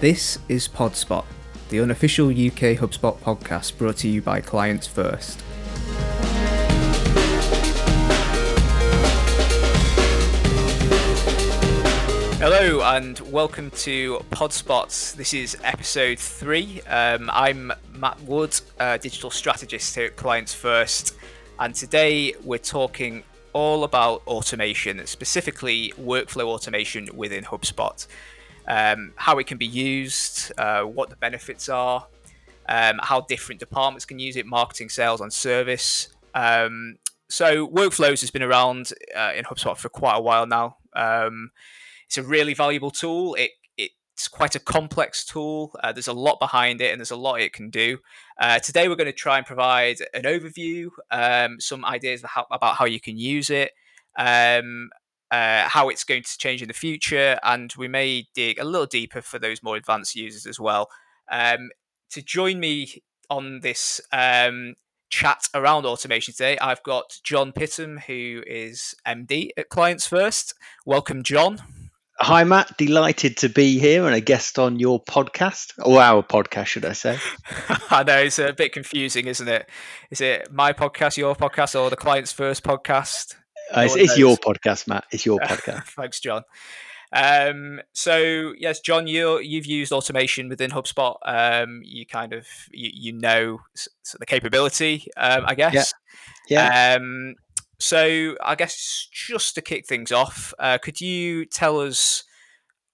This is Podspot, the unofficial UK HubSpot podcast brought to you by Clients First. Hello and welcome to Podspots. This is episode three. Um, I'm Matt Wood, a digital strategist here at Clients First, and today we're talking all about automation, specifically workflow automation within HubSpot um, how it can be used, uh, what the benefits are, um, how different departments can use it, marketing, sales, and service. Um, so workflows has been around uh, in HubSpot for quite a while now. Um, it's a really valuable tool. It it's quite a complex tool. Uh, there's a lot behind it, and there's a lot it can do. Uh, today, we're going to try and provide an overview, um, some ideas about how you can use it, um, uh, how it's going to change in the future, and we may dig a little deeper for those more advanced users as well. Um, to join me on this um, chat around automation today, I've got John Pittam, who is MD at Clients First. Welcome, John. Hi, Matt. Delighted to be here and a guest on your podcast, or our podcast, should I say? I know it's a bit confusing, isn't it? Is it my podcast, your podcast, or the Clients First podcast? Uh, it's, it's your podcast, Matt. It's your podcast. Thanks, John. Um, so yes, John, you you've used automation within HubSpot. Um, you kind of you, you know the capability, um, I guess. Yeah. yeah. Um, so I guess just to kick things off, uh, could you tell us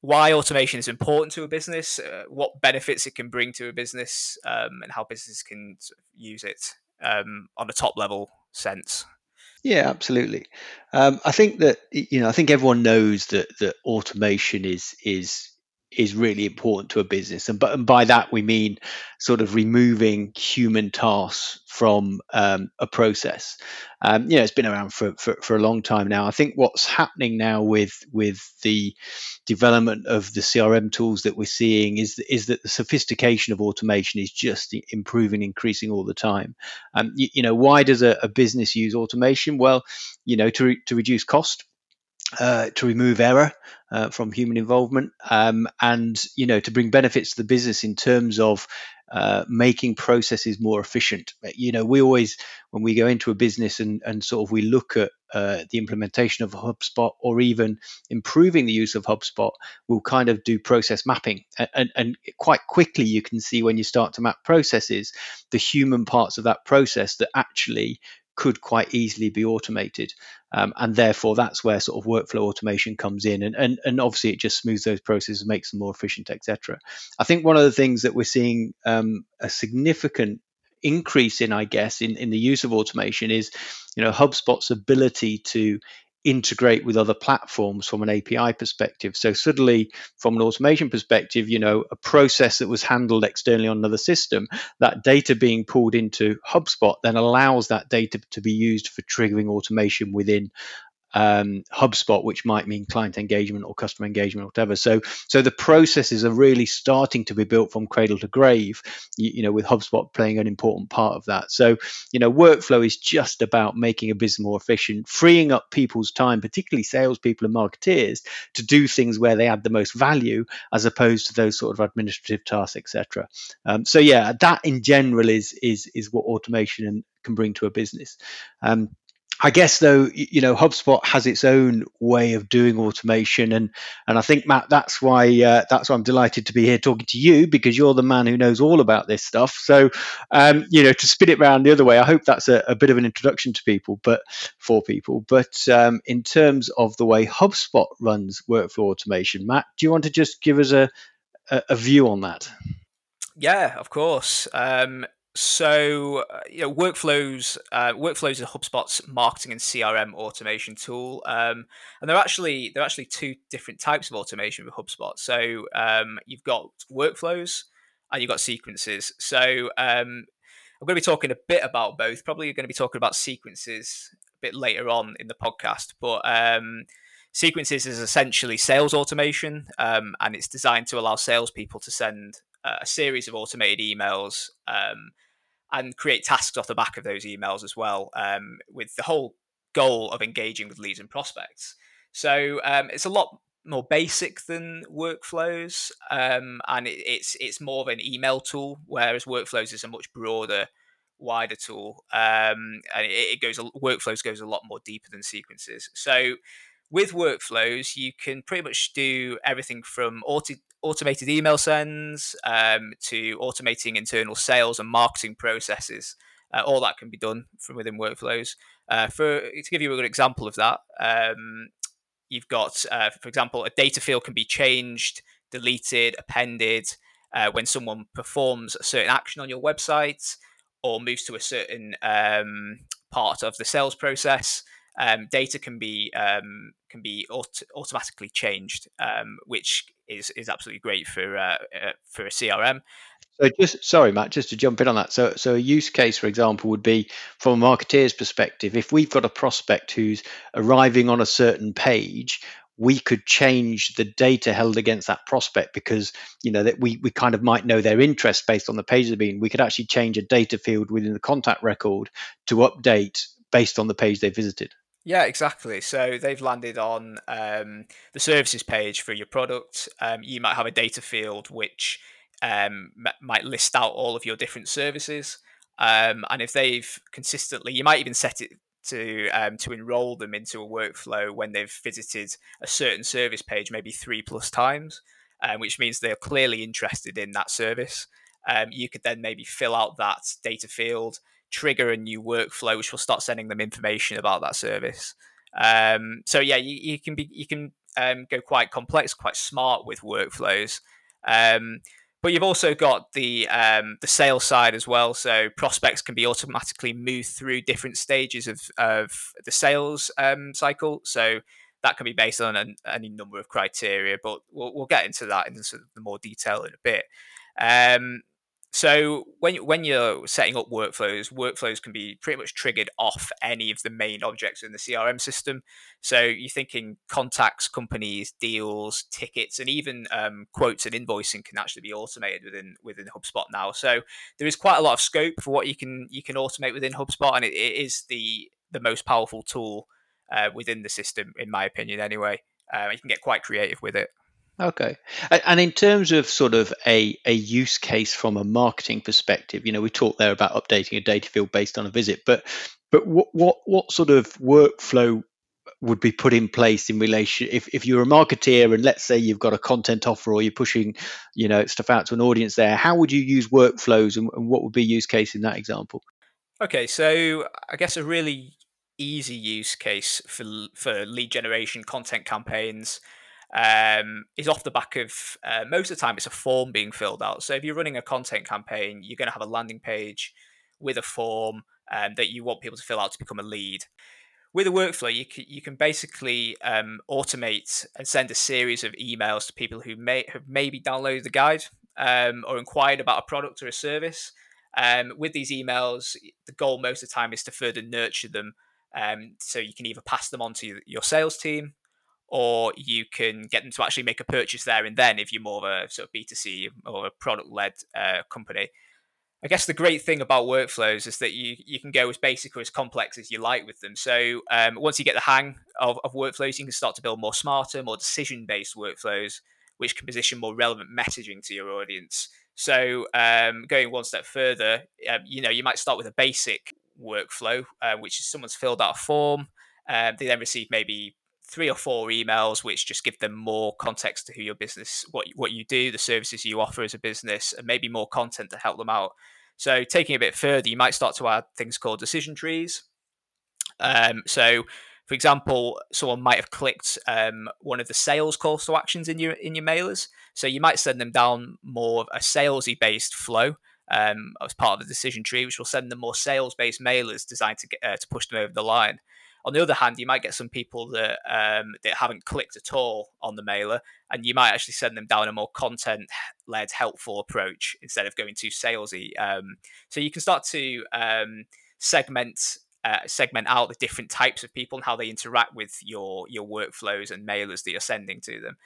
why automation is important to a business, uh, what benefits it can bring to a business, um, and how businesses can use it um, on a top level sense? Yeah, absolutely. Um, I think that you know, I think everyone knows that that automation is is is really important to a business, and and by that we mean sort of removing human tasks from um, a process. Um, you know, it's been around for, for, for a long time now. I think what's happening now with with the development of the CRM tools that we're seeing is is that the sophistication of automation is just improving, increasing all the time. Um, you, you know, why does a, a business use automation? Well, you know, to re- to reduce cost uh, to remove error uh, from human involvement um, and you know to bring benefits to the business in terms of uh, making processes more efficient you know we always when we go into a business and, and sort of we look at uh, the implementation of HubSpot or even improving the use of HubSpot, we'll kind of do process mapping. And, and, and, quite quickly, you can see when you start to map processes, the human parts of that process that actually could quite easily be automated. Um, and therefore, that's where sort of workflow automation comes in. And, and, and obviously, it just smooths those processes, makes them more efficient, etc. I think one of the things that we're seeing um, a significant increase in, I guess, in, in the use of automation is, you know, HubSpot's ability to integrate with other platforms from an API perspective. So suddenly, from an automation perspective, you know, a process that was handled externally on another system, that data being pulled into HubSpot then allows that data to be used for triggering automation within um, HubSpot, which might mean client engagement or customer engagement or whatever. So, so the processes are really starting to be built from cradle to grave. You, you, know, with HubSpot playing an important part of that. So, you know, workflow is just about making a business more efficient, freeing up people's time, particularly salespeople and marketeers, to do things where they add the most value, as opposed to those sort of administrative tasks, etc. Um, so, yeah, that in general is is is what automation can bring to a business. Um, I guess though, you know, HubSpot has its own way of doing automation, and and I think Matt, that's why uh, that's why I'm delighted to be here talking to you because you're the man who knows all about this stuff. So, um, you know, to spin it around the other way, I hope that's a, a bit of an introduction to people, but for people. But um, in terms of the way HubSpot runs workflow automation, Matt, do you want to just give us a a, a view on that? Yeah, of course. Um, so, uh, you know, workflows, uh, workflows are HubSpot's marketing and CRM automation tool, um, and they're actually they're actually two different types of automation with HubSpot. So, um, you've got workflows and you've got sequences. So, um, I'm going to be talking a bit about both. Probably going to be talking about sequences a bit later on in the podcast, but um, sequences is essentially sales automation, um, and it's designed to allow salespeople to send uh, a series of automated emails um, and create tasks off the back of those emails as well, um, with the whole goal of engaging with leads and prospects. So um, it's a lot more basic than workflows, um, and it, it's it's more of an email tool, whereas workflows is a much broader, wider tool, um, and it, it goes workflows goes a lot more deeper than sequences. So with workflows, you can pretty much do everything from auto, automated email sends um, to automating internal sales and marketing processes. Uh, all that can be done from within workflows. Uh, for to give you a good example of that, um, you've got, uh, for example, a data field can be changed, deleted, appended uh, when someone performs a certain action on your website or moves to a certain um, part of the sales process. Um, data can be um, can be aut- automatically changed, um, which is is absolutely great for uh, uh, for a CRM. So just sorry, Matt, just to jump in on that. So so a use case, for example, would be from a marketeer's perspective, if we've got a prospect who's arriving on a certain page, we could change the data held against that prospect because you know that we, we kind of might know their interest based on the page they've been. We could actually change a data field within the contact record to update based on the page they visited. Yeah, exactly. So they've landed on um, the services page for your product. Um, you might have a data field which um, m- might list out all of your different services. Um, and if they've consistently, you might even set it to um, to enroll them into a workflow when they've visited a certain service page, maybe three plus times, um, which means they're clearly interested in that service. You could then maybe fill out that data field, trigger a new workflow, which will start sending them information about that service. Um, so yeah, you, you, can be you can um, go quite complex, quite smart with workflows. Um, but you've also got the um, the sales side as well. So prospects can be automatically moved through different stages of, of the sales um, cycle. So that can be based on an, any number of criteria, but we'll, we'll get into that in sort of the more detail in a bit. So when when you're setting up workflows, workflows can be pretty much triggered off any of the main objects in the CRM system. So you're thinking contacts, companies, deals, tickets, and even um, quotes and invoicing can actually be automated within within HubSpot now. So there is quite a lot of scope for what you can you can automate within HubSpot, and it, it is the the most powerful tool uh, within the system, in my opinion. Anyway, uh, you can get quite creative with it. Okay. And in terms of sort of a, a use case from a marketing perspective, you know, we talked there about updating a data field based on a visit, but but what what, what sort of workflow would be put in place in relation if, if you're a marketeer and let's say you've got a content offer or you're pushing you know stuff out to an audience there how would you use workflows and, and what would be use case in that example okay so i guess a really easy use case for for lead generation content campaigns um, is off the back of uh, most of the time it's a form being filled out. So if you're running a content campaign, you're going to have a landing page with a form um, that you want people to fill out to become a lead. With a workflow, you can, you can basically um, automate and send a series of emails to people who may have maybe downloaded the guide um, or inquired about a product or a service. Um, with these emails, the goal most of the time is to further nurture them. Um, so you can either pass them on to your sales team or you can get them to actually make a purchase there and then if you're more of a sort of B2C or a product led uh, company. I guess the great thing about workflows is that you, you can go as basic or as complex as you like with them. So um, once you get the hang of, of workflows, you can start to build more smarter, more decision based workflows, which can position more relevant messaging to your audience. So um, going one step further, um, you know, you might start with a basic workflow, uh, which is someone's filled out a form. Um, they then receive maybe three or four emails which just give them more context to who your business what what you do the services you offer as a business and maybe more content to help them out. So taking a bit further you might start to add things called decision trees. Um, so for example someone might have clicked um, one of the sales calls to actions in your in your mailers. So you might send them down more of a salesy based flow um, as part of the decision tree which will send them more sales based mailers designed to get uh, to push them over the line on the other hand, you might get some people that um, that haven't clicked at all on the mailer, and you might actually send them down a more content-led, helpful approach instead of going too salesy. Um, so you can start to um, segment uh, segment out the different types of people and how they interact with your your workflows and mailers that you're sending to them.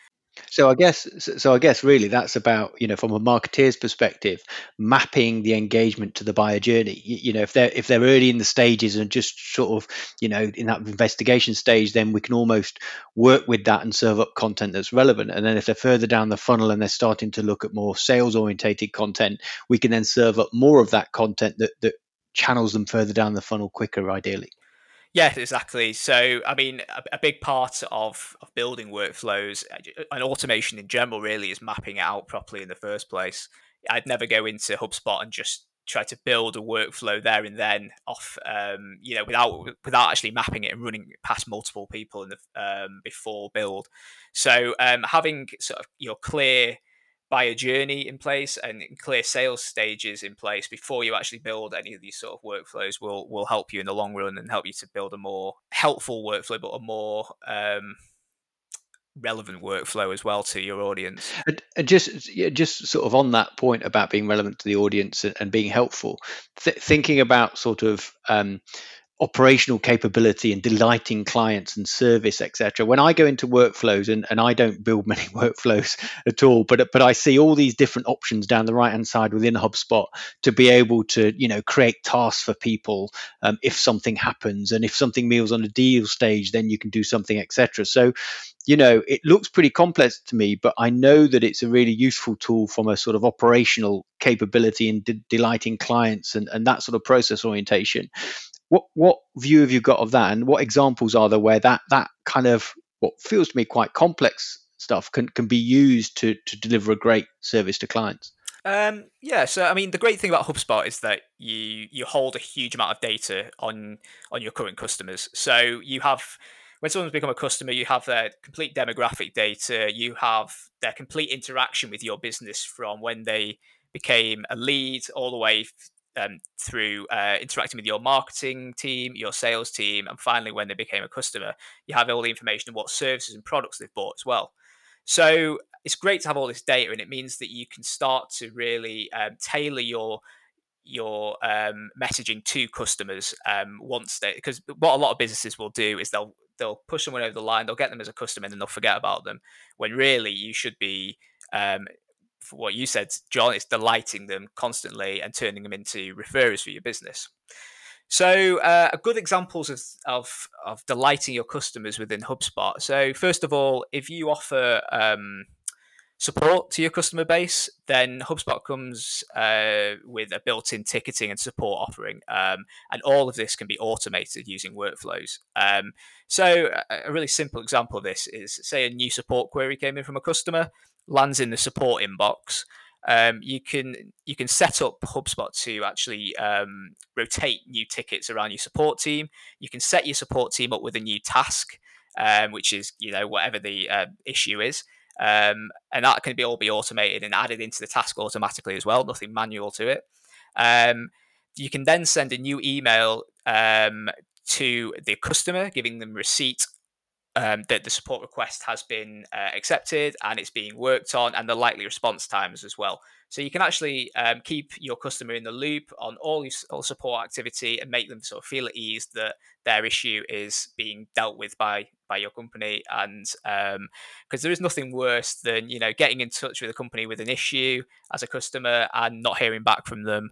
So I guess so I guess really that's about you know from a marketeer's perspective, mapping the engagement to the buyer journey. You, you know if they're if they're early in the stages and just sort of you know in that investigation stage, then we can almost work with that and serve up content that's relevant. And then if they're further down the funnel and they're starting to look at more sales orientated content, we can then serve up more of that content that that channels them further down the funnel quicker, ideally. Yeah, exactly. So, I mean, a, a, big part of, of building workflows uh, and automation in general really is mapping it out properly in the first place. I'd never go into HubSpot and just try to build a workflow there and then off, um, you know, without without actually mapping it and running past multiple people in the um, before build. So, um, having sort of your clear buyer journey in place and clear sales stages in place before you actually build any of these sort of workflows will will help you in the long run and help you to build a more helpful workflow but a more um, relevant workflow as well to your audience. And, just just sort of on that point about being relevant to the audience and, being helpful th- thinking about sort of um, operational capability and delighting clients and service etc when i go into workflows and, and i don't build many workflows at all but but i see all these different options down the right hand side within hubspot to be able to you know create tasks for people um, if something happens. And if something meals on a deal stage then you can do something etc so you know it looks pretty complex to me but i know that it's a really useful tool from a sort of operational capability and de- delighting clients and, and that sort of process orientation what what view have you got of that, and what examples are there where that that kind of what feels to me quite complex stuff can can be used to to deliver a great service to clients? Um, yeah, so I mean, the great thing about HubSpot is that you you hold a huge amount of data on on your current customers. So you have when someone's become a customer, you have their complete demographic data, you have their complete interaction with your business from when they became a lead all the way um, through uh, interacting with your marketing team, your sales team, and finally when they became a customer, you have all the information of what services and products they've bought as well. So it's great to have all this data, and it means that you can start to really um, tailor your your um, messaging to customers um, once they because what a lot of businesses will do is they'll they'll push someone over the line, they'll get them as a customer, and then they'll forget about them. When really you should be um, for what you said, John, it's delighting them constantly and turning them into referrers for your business. So, uh, good examples of, of, of delighting your customers within HubSpot. So, first of all, if you offer um, support to your customer base, then HubSpot comes uh, with a built-in ticketing and support offering, um, and all of this can be automated using workflows. Um, so, a really simple example of this is, say, a new support query came in from a customer lands in the support inbox, um, you can you can set up HubSpot to actually um, rotate new tickets around your support team. You can set your support team up with a new task, um, which is you know whatever the uh, issue is, um, and that can be all be automated and added into the task automatically as well. Nothing manual to it. Um, you can then send a new email um, to the customer, giving them receipt um, that the support request has been uh, accepted and it's being worked on, and the likely response times as well. So you can actually um, keep your customer in the loop on all your all support activity and make them sort of feel at ease that their issue is being dealt with by by your company. And because um, there is nothing worse than you know getting in touch with a company with an issue as a customer and not hearing back from them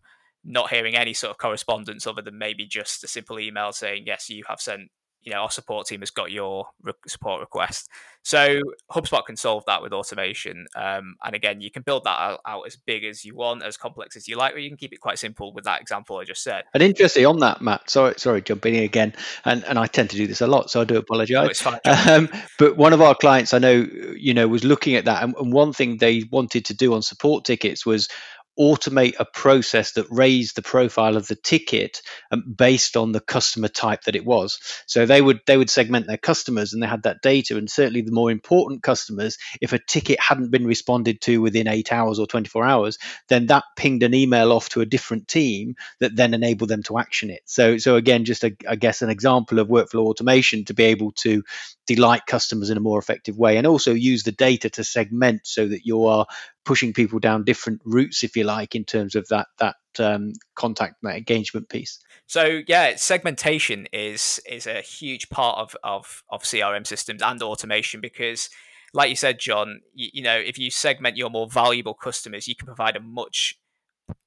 not hearing any sort of correspondence other than maybe just a simple email saying yes you have sent you know our support team has got your re- support request. So hubspot can solve that with automation um, and again you can build that out, out, as big as you want as complex as you like or you can keep it quite simple with that example i just said. And interesting on that matt sorry sorry jumping in again and, and i tend to do this a lot so i do apologize. No, um, but one of our clients i know you know was looking at that and, and one thing they wanted to do on support tickets was automate a process that raised the profile of the ticket um, based on the customer type that it was. So they would they would segment their customers and they had that data. And certainly the more important customers if a ticket hadn't been responded to within 8 hours or 24 hours then that pinged an email off to a different team that then enabled them to action it. So so again just a, I guess an example of workflow automation to be able to delight customers in a more effective way and also use the data to segment so that you are pushing people down different routes, if you like, in terms of that that um, contact that engagement piece. So yeah, segmentation is is a huge part of of, of CRM systems and automation because like you said, John, you, you know, if you segment your more valuable customers, you can provide a much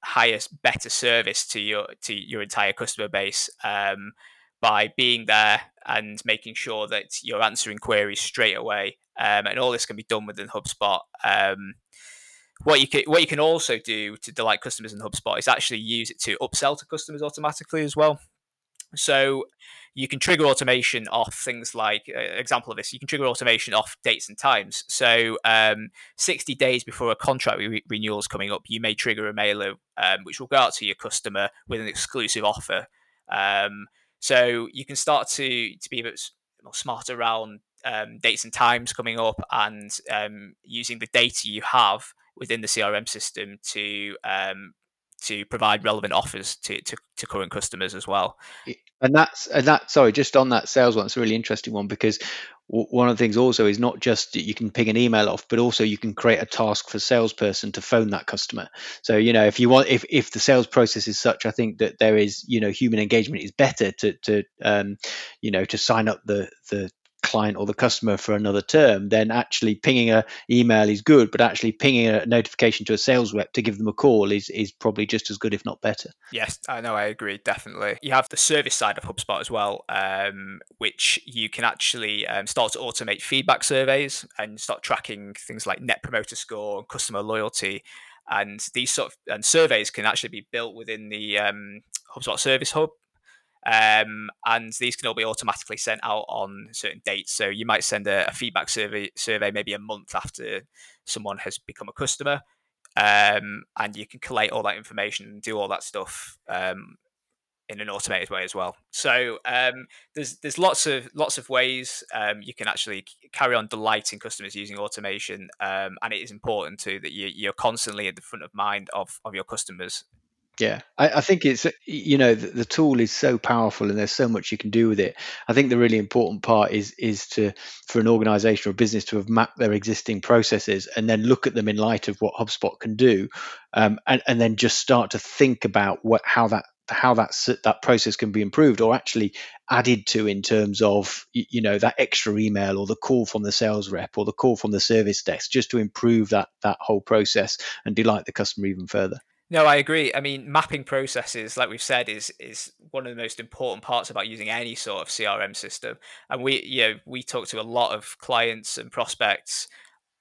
higher, better service to your to your entire customer base um, by being there and making sure that you're answering queries straight away. Um, and all this can be done within HubSpot. Um, what you can what you can also do to delight customers in HubSpot is actually use it to upsell to customers automatically as well. So you can trigger automation off things like uh, example of this. You can trigger automation off dates and times. So um, 60 days before a contract re- renewal is coming up, you may trigger a mailer um, which will go out to your customer with an exclusive offer. Um, so you can start to to be a bit smarter around um, dates and times coming up and um, using the data you have within the CRM system to um, to provide relevant offers to, to, to current customers as well. And that's and that sorry, just on that sales one, it's a really interesting one because one of the things also is not just you can ping an email off, but also you can create a task for salesperson to phone that customer. So you know if you want if if the sales process is such, I think that there is you know human engagement is better to to um, you know to sign up the the client or the customer for another term, then actually pinging a email is good, but actually pinging a notification to a sales rep to give them a call is is probably just as good, if not better. Yes, I know, I agree, definitely. You have the service side of HubSpot as well, um, which you can actually um, start to automate feedback surveys and start tracking things like Net Promoter Score and customer loyalty. And these sort of and surveys can actually be built within the um, HubSpot Service Hub um, and these can all be automatically sent out on certain dates. So you might send a, a, feedback survey survey maybe a month after someone has become a customer, um, and you can collate all that information and do all that stuff um, in an automated way as well. So um, there's there's lots of lots of ways um, you can actually carry on delighting customers using automation, um, and it is important too that you, you're constantly at the front of mind of of your customers yeah, I, I, think it's you know the, the, tool is so powerful and there's so much you can do with it. I think the really important part is is to for an organization or business to have mapped their existing processes and then look at them in light of what HubSpot can do, um, and and then just start to think about what how that how that that process can be improved or actually added to in terms of you know that extra email or the call from the sales rep or the call from the service desk just to improve that that whole process and delight the customer even further no, I agree. I mean, mapping processes, like we've said, is is one of the most important parts about using any sort of CRM system. And we, you know, we talk to a lot of clients and prospects,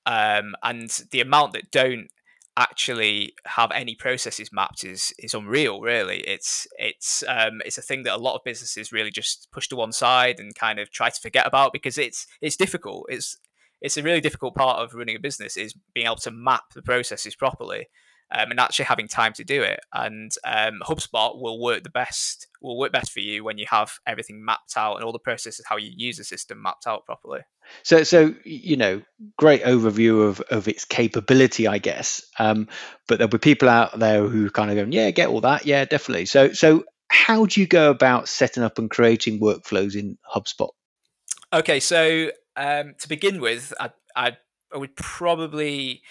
um, and the amount that don't actually have any processes mapped is is unreal. Really, it's it's um, it's a thing that a lot of businesses really just push to one side and kind of try to forget about because it's it's difficult. It's it's a really difficult part of running a business is being able to map the processes properly um, and actually having time to do it. And um, HubSpot will work the best, will work best for you when you have everything mapped out and all the processes how you use the system mapped out properly. So, so you know, great overview of of its capability, I guess. Um, but there'll be people out there who kind of go, yeah, get all that, yeah, definitely. So, so how do you go about setting up and creating workflows in HubSpot? Okay, so um, to begin with, I, I, I would probably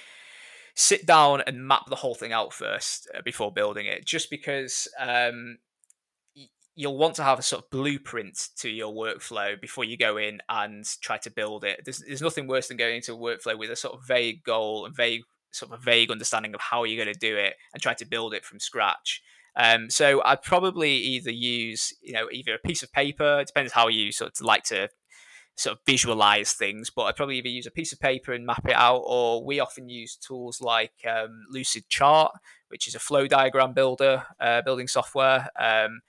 sit down and map the whole thing out first uh, before building it, just because um, you'll want to have a sort of blueprint to your workflow before you go in and try to build it. There's, there's nothing worse than going into a workflow with a sort of vague goal and vague sort of a vague understanding of how you're going to do it and try to build it from scratch. Um, so I'd probably either use, you know, either a piece of paper. It depends how you sort of like to sort of visualize things, but I'd probably either use a piece of paper and map it out, or we often use tools like um, Lucidchart, which is a flow diagram builder, uh, building software. Um,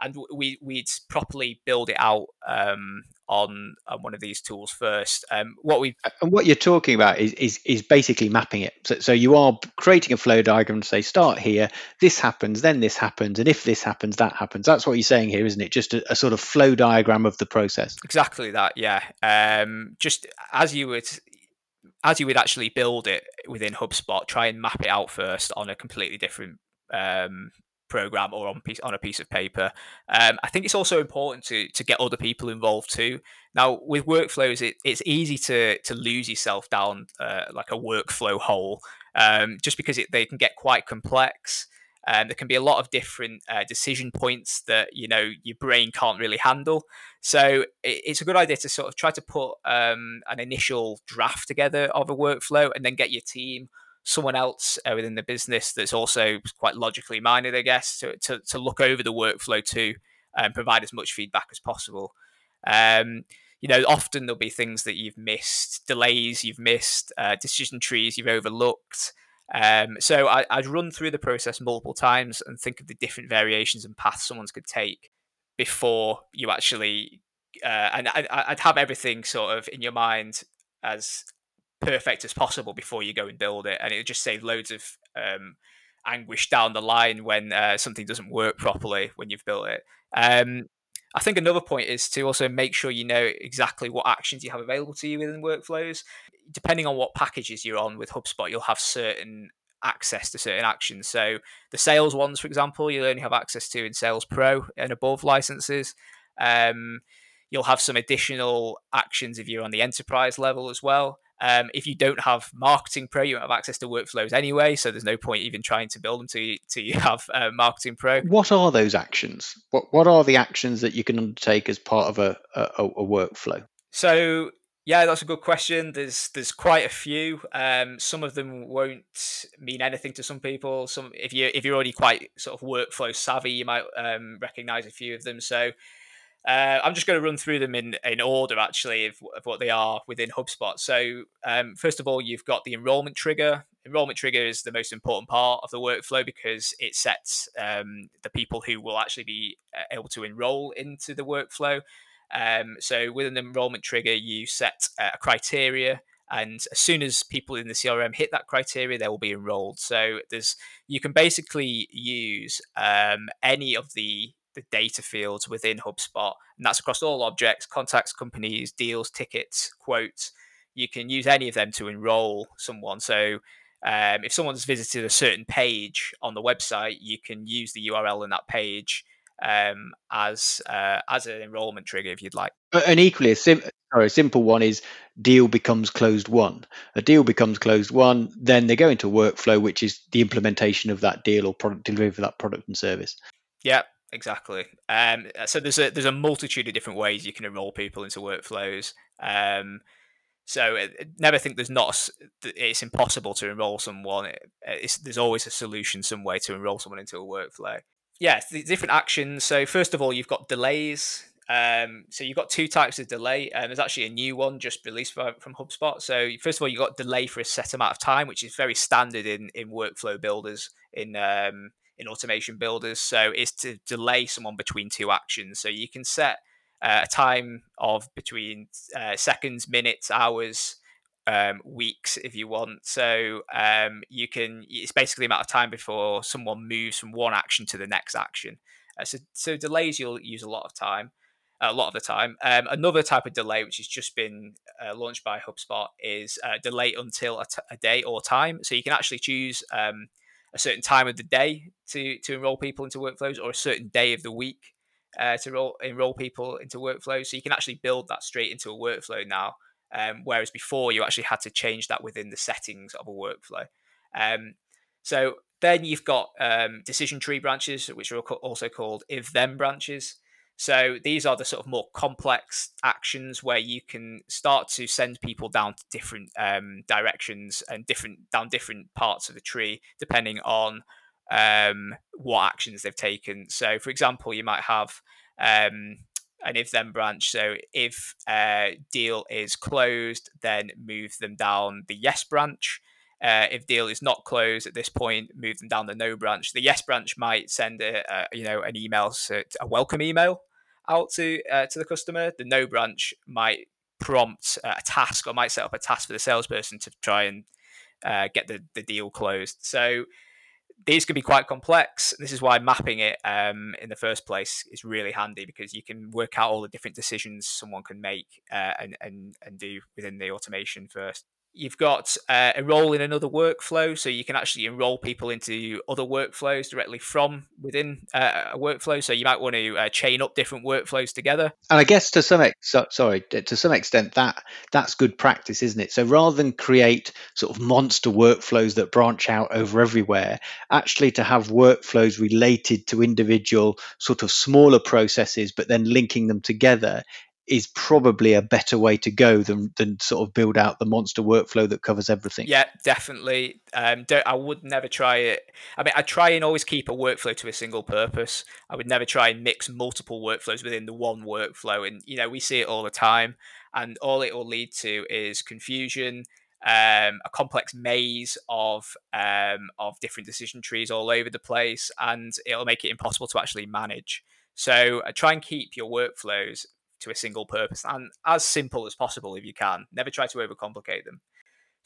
and we we'd properly build it out um, on, on one of these tools first. Um, what we and what you're talking about is is, is basically mapping it. So, so you are creating a flow diagram to say start here, this happens, then this happens, and if this happens, that happens. That's what you're saying here, isn't it? Just a, a sort of flow diagram of the process. Exactly that. Yeah. Um, just as you would as you would actually build it within HubSpot, try and map it out first on a completely different um, program or on piece on a piece of paper. Um, I think it's also important to to get other people involved too. Now with workflows, it, it's easy to to lose yourself down uh, like a workflow hole, um, just because it, they can get quite complex. Um, there can be a lot of different uh, decision points that you know your brain can't really handle. So it, it's a good idea to sort of try to put um, an initial draft together of a workflow, and then get your team, someone else uh, within the business that's also quite logically minded, I guess, to to, to look over the workflow too and provide as much feedback as possible. Um, you know, often there'll be things that you've missed, delays you've missed, uh, decision trees you've overlooked. Um, so I, would run through the process multiple times and think of the different variations and paths someone could take before you actually. Uh, and I, would have everything sort of in your mind as perfect as possible before you go and build it, and it would just save loads of um, anguish down the line when uh, something doesn't work properly when you've built it. Um, I think another point is to also make sure you know exactly what actions you have available to you within workflows. Depending on what packages you're on with HubSpot, you'll have certain access to certain actions. So the sales ones, for example, you'll only have access to in Sales Pro and above licenses. Um, you'll have some additional actions if you're on the enterprise level as well. Um, if you don't have Marketing Pro, you don't have access to workflows anyway, so there's no point even trying to build them to to you have uh, Marketing Pro. What are those actions? What what are the actions that you can undertake as part of a, a, a workflow? So yeah, that's a good question. There's there's quite a few. Um, some of them won't mean anything to some people. Some if you if you're already quite sort of workflow savvy, you might um, recognize a few of them. So uh, I'm just going to run through them in, in order, actually, of, of what they are within HubSpot. So, um, first of all, you've got the enrollment trigger. Enrollment trigger is the most important part of the workflow because it sets um, the people who will actually be uh, able to enroll into the workflow. Um, so, with an enrollment trigger, you set a criteria and as soon as people in the CRM hit that criteria, they will be enrolled. So there's you can basically use um, any of the the data fields within HubSpot, and that's across all objects, contacts, companies, deals, tickets, quotes. You can use any of them to enroll someone. So um, if someone's visited a certain page on the website, you can use the URL in that page um, as uh, as an enrollment trigger if you'd like. And equally, a, sim- sorry, a simple one is deal becomes closed won. A deal becomes closed won, then they go into workflow, which is the implementation of that deal or product delivery for that product and service. Yeah, exactly. Um, so there's a there's a multitude of different ways you can enroll people into workflows. Um, so uh, never think there's not it's impossible to enroll someone. there's always a solution, some way to enroll someone into a workflow. Yeah, different actions. So first of all, you've got delays. Um, so you've got two types of delay. and there's actually a new one just released from, from HubSpot. So first of all, you've got delay for a set amount of time, which is very standard in in workflow builders in um, in automation builders. So it's to delay someone between two actions. So you can set uh, a time of between uh, seconds, minutes, hours, um, weeks if you want. So um, you can. It's basically the amount of time before someone moves from one action to the next action. Uh, so, so delays you'll use a lot of time. A lot of the time. Um, another type of delay, which has just been uh, launched by HubSpot, is uh, delay until a, t- a day or time. So you can actually choose um, a certain time of the day to to enroll people into workflows or a certain day of the week uh, to enroll, enroll people into workflows. So you can actually build that straight into a workflow now. Um, whereas before you actually had to change that within the settings of a workflow. Um, so then you've got um, decision tree branches, which are also called if then branches. So these are the sort of more complex actions where you can start to send people down to different um, directions and different down different parts of the tree depending on um, what actions they've taken. So, for example, you might have um, an if then branch. So, if a deal is closed, then move them down the yes branch. Uh, if deal is not closed at this point, move them down the no branch. The yes branch might send a, a you know an email, to, a welcome email out to uh, to the customer. The no branch might prompt a task or might set up a task for the salesperson to try and uh, get the, the deal closed. So these can be quite complex. This is why mapping it um, in the first place is really handy because you can work out all the different decisions someone can make uh, and, and and do within the automation first. You've got uh, role in another workflow, so you can actually enroll people into other workflows directly from within uh, a workflow. So you might want to uh, chain up different workflows together. And I guess to some ex- so, sorry, to some extent that that's good practice, isn't it? So rather than create sort of monster workflows that branch out over everywhere, actually to have workflows related to individual sort of smaller processes, but then linking them together is probably a better way to go than than sort of build out the monster workflow that covers everything. Yeah, definitely. Um, I would never try it. I mean, I try and always keep a workflow to a single purpose. I would never try and mix multiple workflows within the one workflow. And you know, we see it all the time, and all it will lead to is confusion. Um, a complex maze of um, of different decision trees all over the place, and it'll make it impossible to actually manage. So uh, try and keep your workflows to a single purpose and as simple as possible if you can. Never try to overcomplicate them.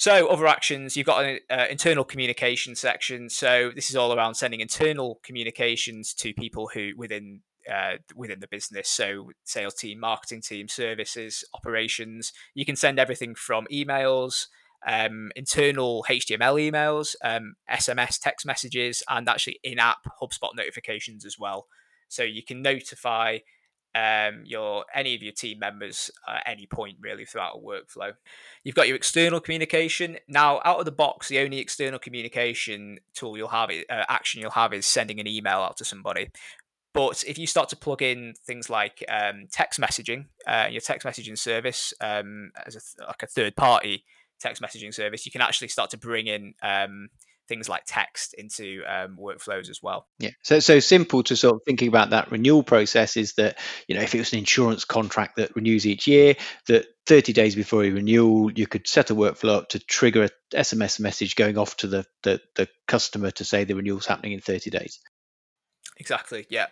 So, other actions, you've got an uh, internal communication section. So, this is all around sending internal communications to people who within uh, within the business. So, sales team, marketing team, services, operations. You can send everything from emails, um, internal HTML emails, um, SMS text messages, and actually in-app HubSpot notifications as well. So you can notify um, your any of your team members at any point really throughout a workflow. You've got your external communication. Now, out of the box, the only external communication tool you'll have, uh, action you'll have, is sending an email out to somebody. But if you start to plug in things like um, text messaging, uh, your text messaging service um, as a th- like a third party text messaging service, you can actually start to bring in um, things like text into um, workflows as well. Yeah. So so simple to sort of thinking about that renewal process is that you know if it was an insurance contract that renews each year, that 30 days before a renewal, you could set a workflow up to trigger a SMS message going off to the, the, the customer to say the renewal's happening in 30 days. Exactly. Yeah.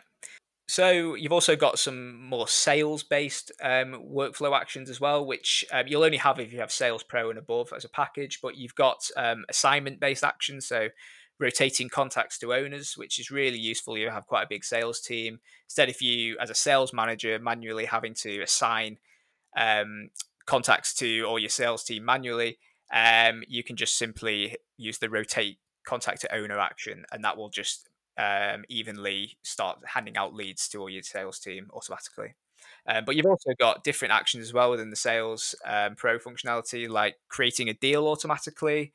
So you've also got some more sales-based um, workflow actions as well, which um, you'll only have if you have Sales Pro and above as a package. But you've got um, assignment-based actions, so rotating contacts to owners, which is really useful. You have quite a big sales team. Instead, if you, as a sales manager, manually having to assign um, contacts to all your sales team manually, um, you can just simply use the rotate contact to owner action, and that will just um, evenly start handing out leads to all your sales team automatically. Um, but you've also got different actions as well within the sales um, pro functionality, like creating a deal automatically,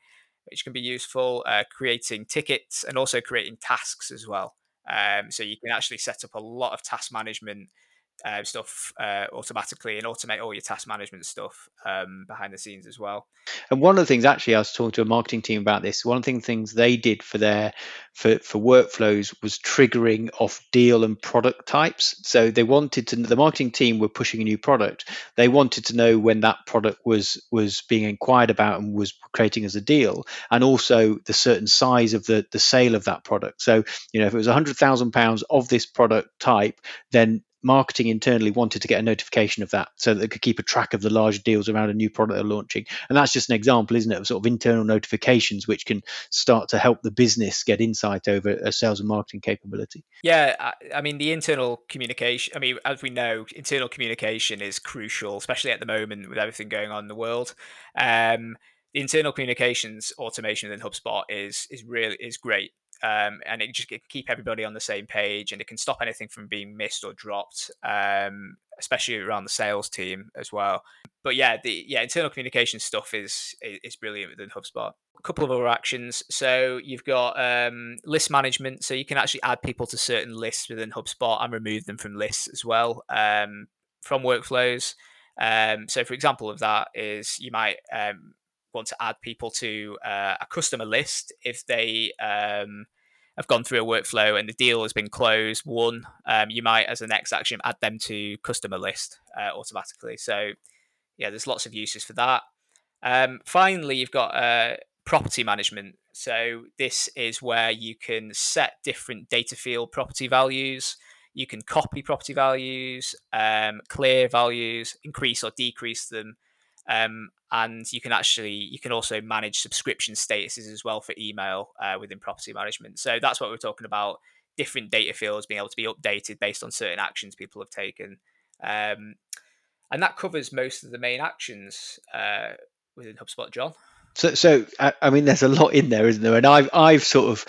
which can be useful, uh, creating tickets, and also creating tasks as well. Um, so you can actually set up a lot of task management uh, stuff uh, automatically and automate all your task management stuff um, behind the scenes as well. And one of the things, actually, I was talking to a marketing team about this. One of the things they did for their for for workflows was triggering off deal and product types. So they wanted to. The marketing team were pushing a new product. They wanted to know when that product was was being inquired about and was creating as a deal, and also the certain size of the the sale of that product. So you know, if it was hundred thousand pounds of this product type, then marketing internally wanted to get a notification of that so that they could keep a track of the large deals around a new product they're launching. And that's just an example, isn't it, of sort of internal notifications which can start to help the business get insight over a sales and marketing capability. Yeah, I, I mean, the internal communication, I mean, as we know, internal communication is crucial, especially at the moment with everything going on in the world. Um, the internal communications automation in HubSpot is is really is great um, and it just can keep everybody on the same page and it can stop anything from being missed or dropped um, especially around the sales team as well. But yeah the yeah internal communication stuff is is brilliant within hubspot. A couple of other actions. So you've got um, list management. So you can actually add people to certain lists within hubspot and remove them from lists as well um, from workflows. Um, so for example of that is you might um, want to add people to uh, a customer list if they um, have gone through a workflow and the deal has been closed, won, um, you might, as a next action, add them to customer list uh, automatically. So, yeah, there's lots of uses for that. Um, finally, you've got uh, property management. So, this is where you can set different data field property values. You can copy property values, um, clear values, increase or decrease them, um, and you can actually you can also manage subscription statuses as well for email uh, within property management. So that's what we're talking about: different data fields being able to be updated based on certain actions people have taken, um, and that covers most of the main actions uh, within HubSpot. John. So, so I, I mean, there's a lot in there, isn't there? And I've I've sort of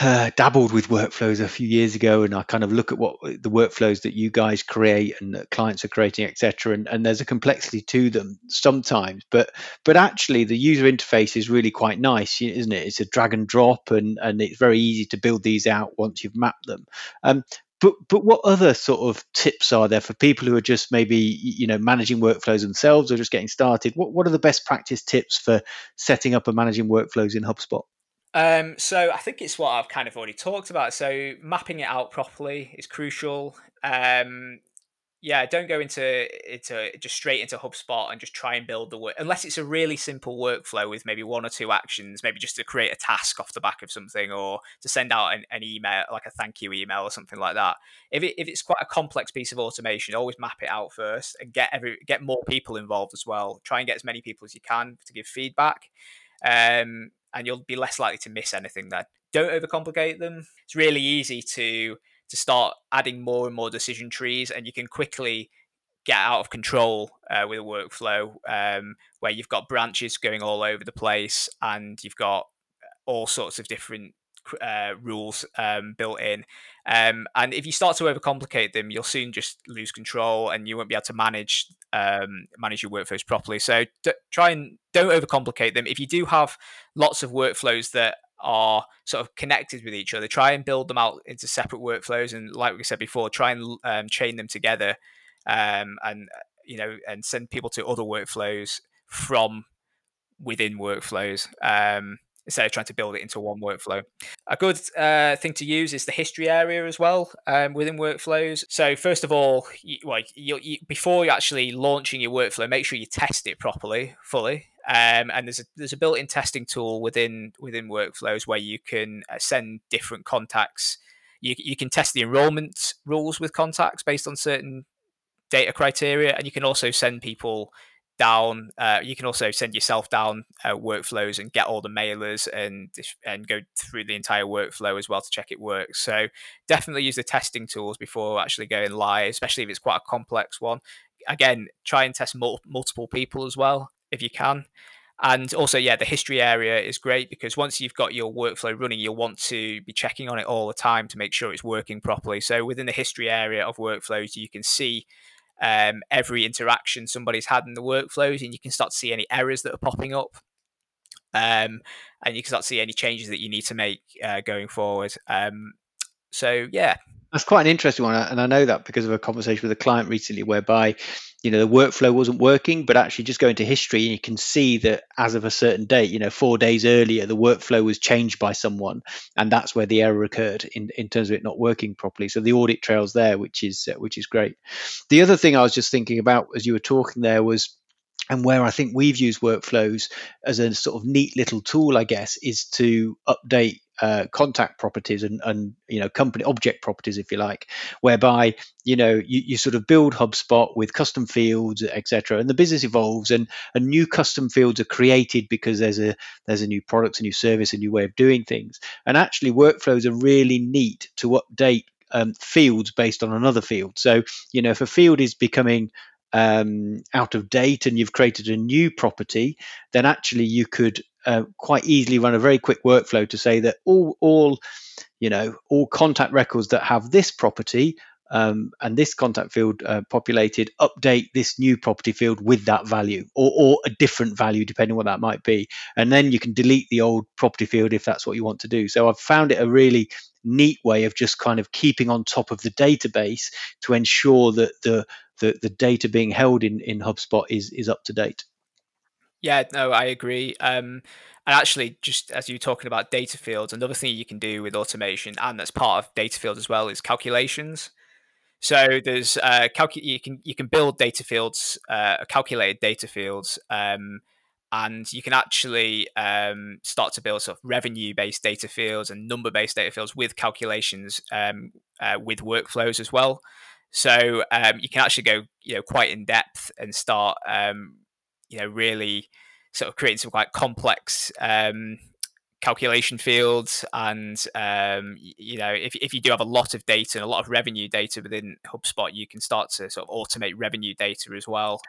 uh, dabbled with workflows a few years ago, and I kind of look at what the workflows that you guys create and that clients are creating, etc. And, and there's a complexity to them sometimes, but but actually the user interface is really quite nice, isn't it? It's a drag and drop, and and it's very easy to build these out once you've mapped them. Um, but but what other sort of tips are there for people who are just maybe you know managing workflows themselves or just getting started? What what are the best practice tips for setting up and managing workflows in HubSpot? Um, so I think it's what I've kind of already talked about. So mapping it out properly is crucial. Um, yeah, don't go into into just straight into HubSpot and just try and build the work unless it's a really simple workflow with maybe one or two actions, maybe just to create a task off the back of something or to send out an, an email like a thank you email or something like that. If it, if it's quite a complex piece of automation, always map it out first and get every get more people involved as well. Try and get as many people as you can to give feedback. Um, and you'll be less likely to miss anything there. Don't overcomplicate them. It's really easy to to start adding more and more decision trees, and you can quickly get out of control uh, with a workflow um, where you've got branches going all over the place and you've got all sorts of different uh, rules um, built in. Um, and if you start to overcomplicate them, you'll soon just lose control, and you won't be able to manage um, manage your workflows properly. So d- try and don't overcomplicate them. If you do have lots of workflows that are sort of connected with each other, try and build them out into separate workflows. And like we said before, try and um, chain them together, um, and you know, and send people to other workflows from within workflows. Um, instead of trying to build it into one workflow. A good uh, thing to use is the history area as well um, within workflows. So first of all, you, like you, you, before you're actually launching your workflow, make sure you test it properly, fully. Um, and there's a there's a built-in testing tool within within workflows where you can uh, send different contacts. You, you can test the enrollment rules with contacts based on certain data criteria, and you can also send people down. Uh, you can also send yourself down uh, workflows and get all the mailers and and go through the entire workflow as well to check it works. So definitely use the testing tools before actually going live, especially if it's quite a complex one. Again, try and test mul- multiple people as well if you can. And also, yeah, the history area is great because once you've got your workflow running, you'll want to be checking on it all the time to make sure it's working properly. So within the history area of workflows, you can see um, every interaction somebody's had in the workflows, and you can start to see any errors that are popping up. Um, and you can start to see any changes that you need to make uh, going forward. Um, so yeah, that's quite an interesting one, and I know that because of a conversation with a client recently, whereby you know the workflow wasn't working, but actually just go into history and you can see that as of a certain date, you know, four days earlier, the workflow was changed by someone, and that's where the error occurred in, in terms of it not working properly. So the audit trails there, which is uh, which is great. The other thing I was just thinking about as you were talking there was and where I think we've used workflows as a sort of neat little tool, I guess, is to update uh, contact properties and, and you know company object properties if you like whereby you know you, you sort of build hubspot with custom fields etc and the business evolves and and new custom fields are created because there's a there's a new product a new service a new way of doing things. And actually workflows are really neat to update um, fields based on another field. So you know if a field is becoming um, out of date and you've created a new property, then actually you could uh, quite easily run a very quick workflow to say that all all you know all contact records that have this property um, and this contact field uh, populated update this new property field with that value or, or a different value depending what that might be and then you can delete the old property field if that's what you want to do so i've found it a really neat way of just kind of keeping on top of the database to ensure that the the, the data being held in, in HubSpot is is up to date. Yeah, no, I agree. Um, and actually, just as you're talking about data fields, another thing you can do with automation, and that's part of data fields as well, is calculations. So there's uh, calcu- you can you can build data fields, uh, calculated data fields, um, and you can actually um, start to build sort of revenue-based data fields and number-based data fields with calculations um, uh, with workflows as well. So um, you can actually go, you know, quite in depth and start, um, you know, really sort of creating some quite complex um, calculation fields. And um, you know, if if you do have a lot of data and a lot of revenue data within HubSpot, you can start to sort of automate revenue data as well.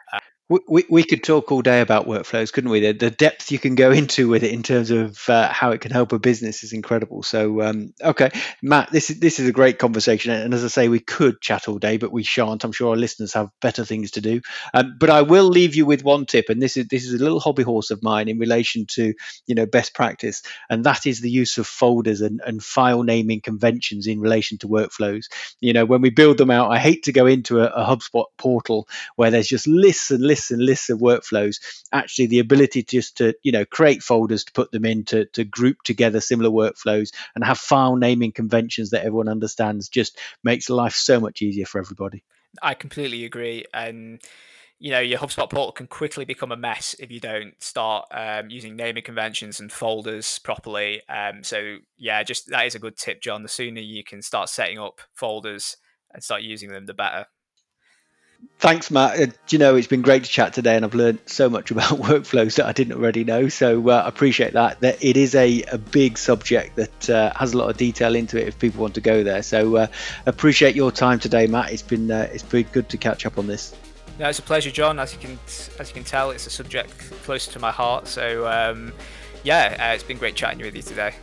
We, we, could talk all day about workflows, couldn't we? The, the depth you can go into with it in terms of uh, how it can help a business is incredible. So, um, okay, Matt, this is this is a great conversation, and as I say, we could chat all day, but we shan't. I'm sure our listeners have better things to do. Um, but I will leave you with one tip, and this is this is a little hobby horse of mine in relation to you know best practice, and that is the use of folders and, and file naming conventions in relation to workflows. You know, when we build them out, I hate to go into a, a HubSpot portal where there's just lists and lists lists and lists of workflows actually the ability just to you know create folders to put them in to, to group together similar workflows and have file naming conventions that everyone understands just makes life so much easier for everybody i completely agree and you know your HubSpot portal can quickly become a mess if you don't start um, using naming conventions and folders properly. Um, so yeah, just that is a good tip, John. The sooner you can start setting up folders and start using them, the better. Thanks, Matt. Uh, you know, it's been great to chat today, and I've learned so much about workflows that I didn't already know. So uh, I appreciate that. That it is a, a big subject that uh, has a lot of detail into it if people want to go there. So uh, appreciate your time today, Matt. It's been uh, it's been good to catch up on this. No, it's a pleasure, John. As you can as you can tell, it's a subject close to my heart. So um, yeah, uh, it's been great chatting with you today.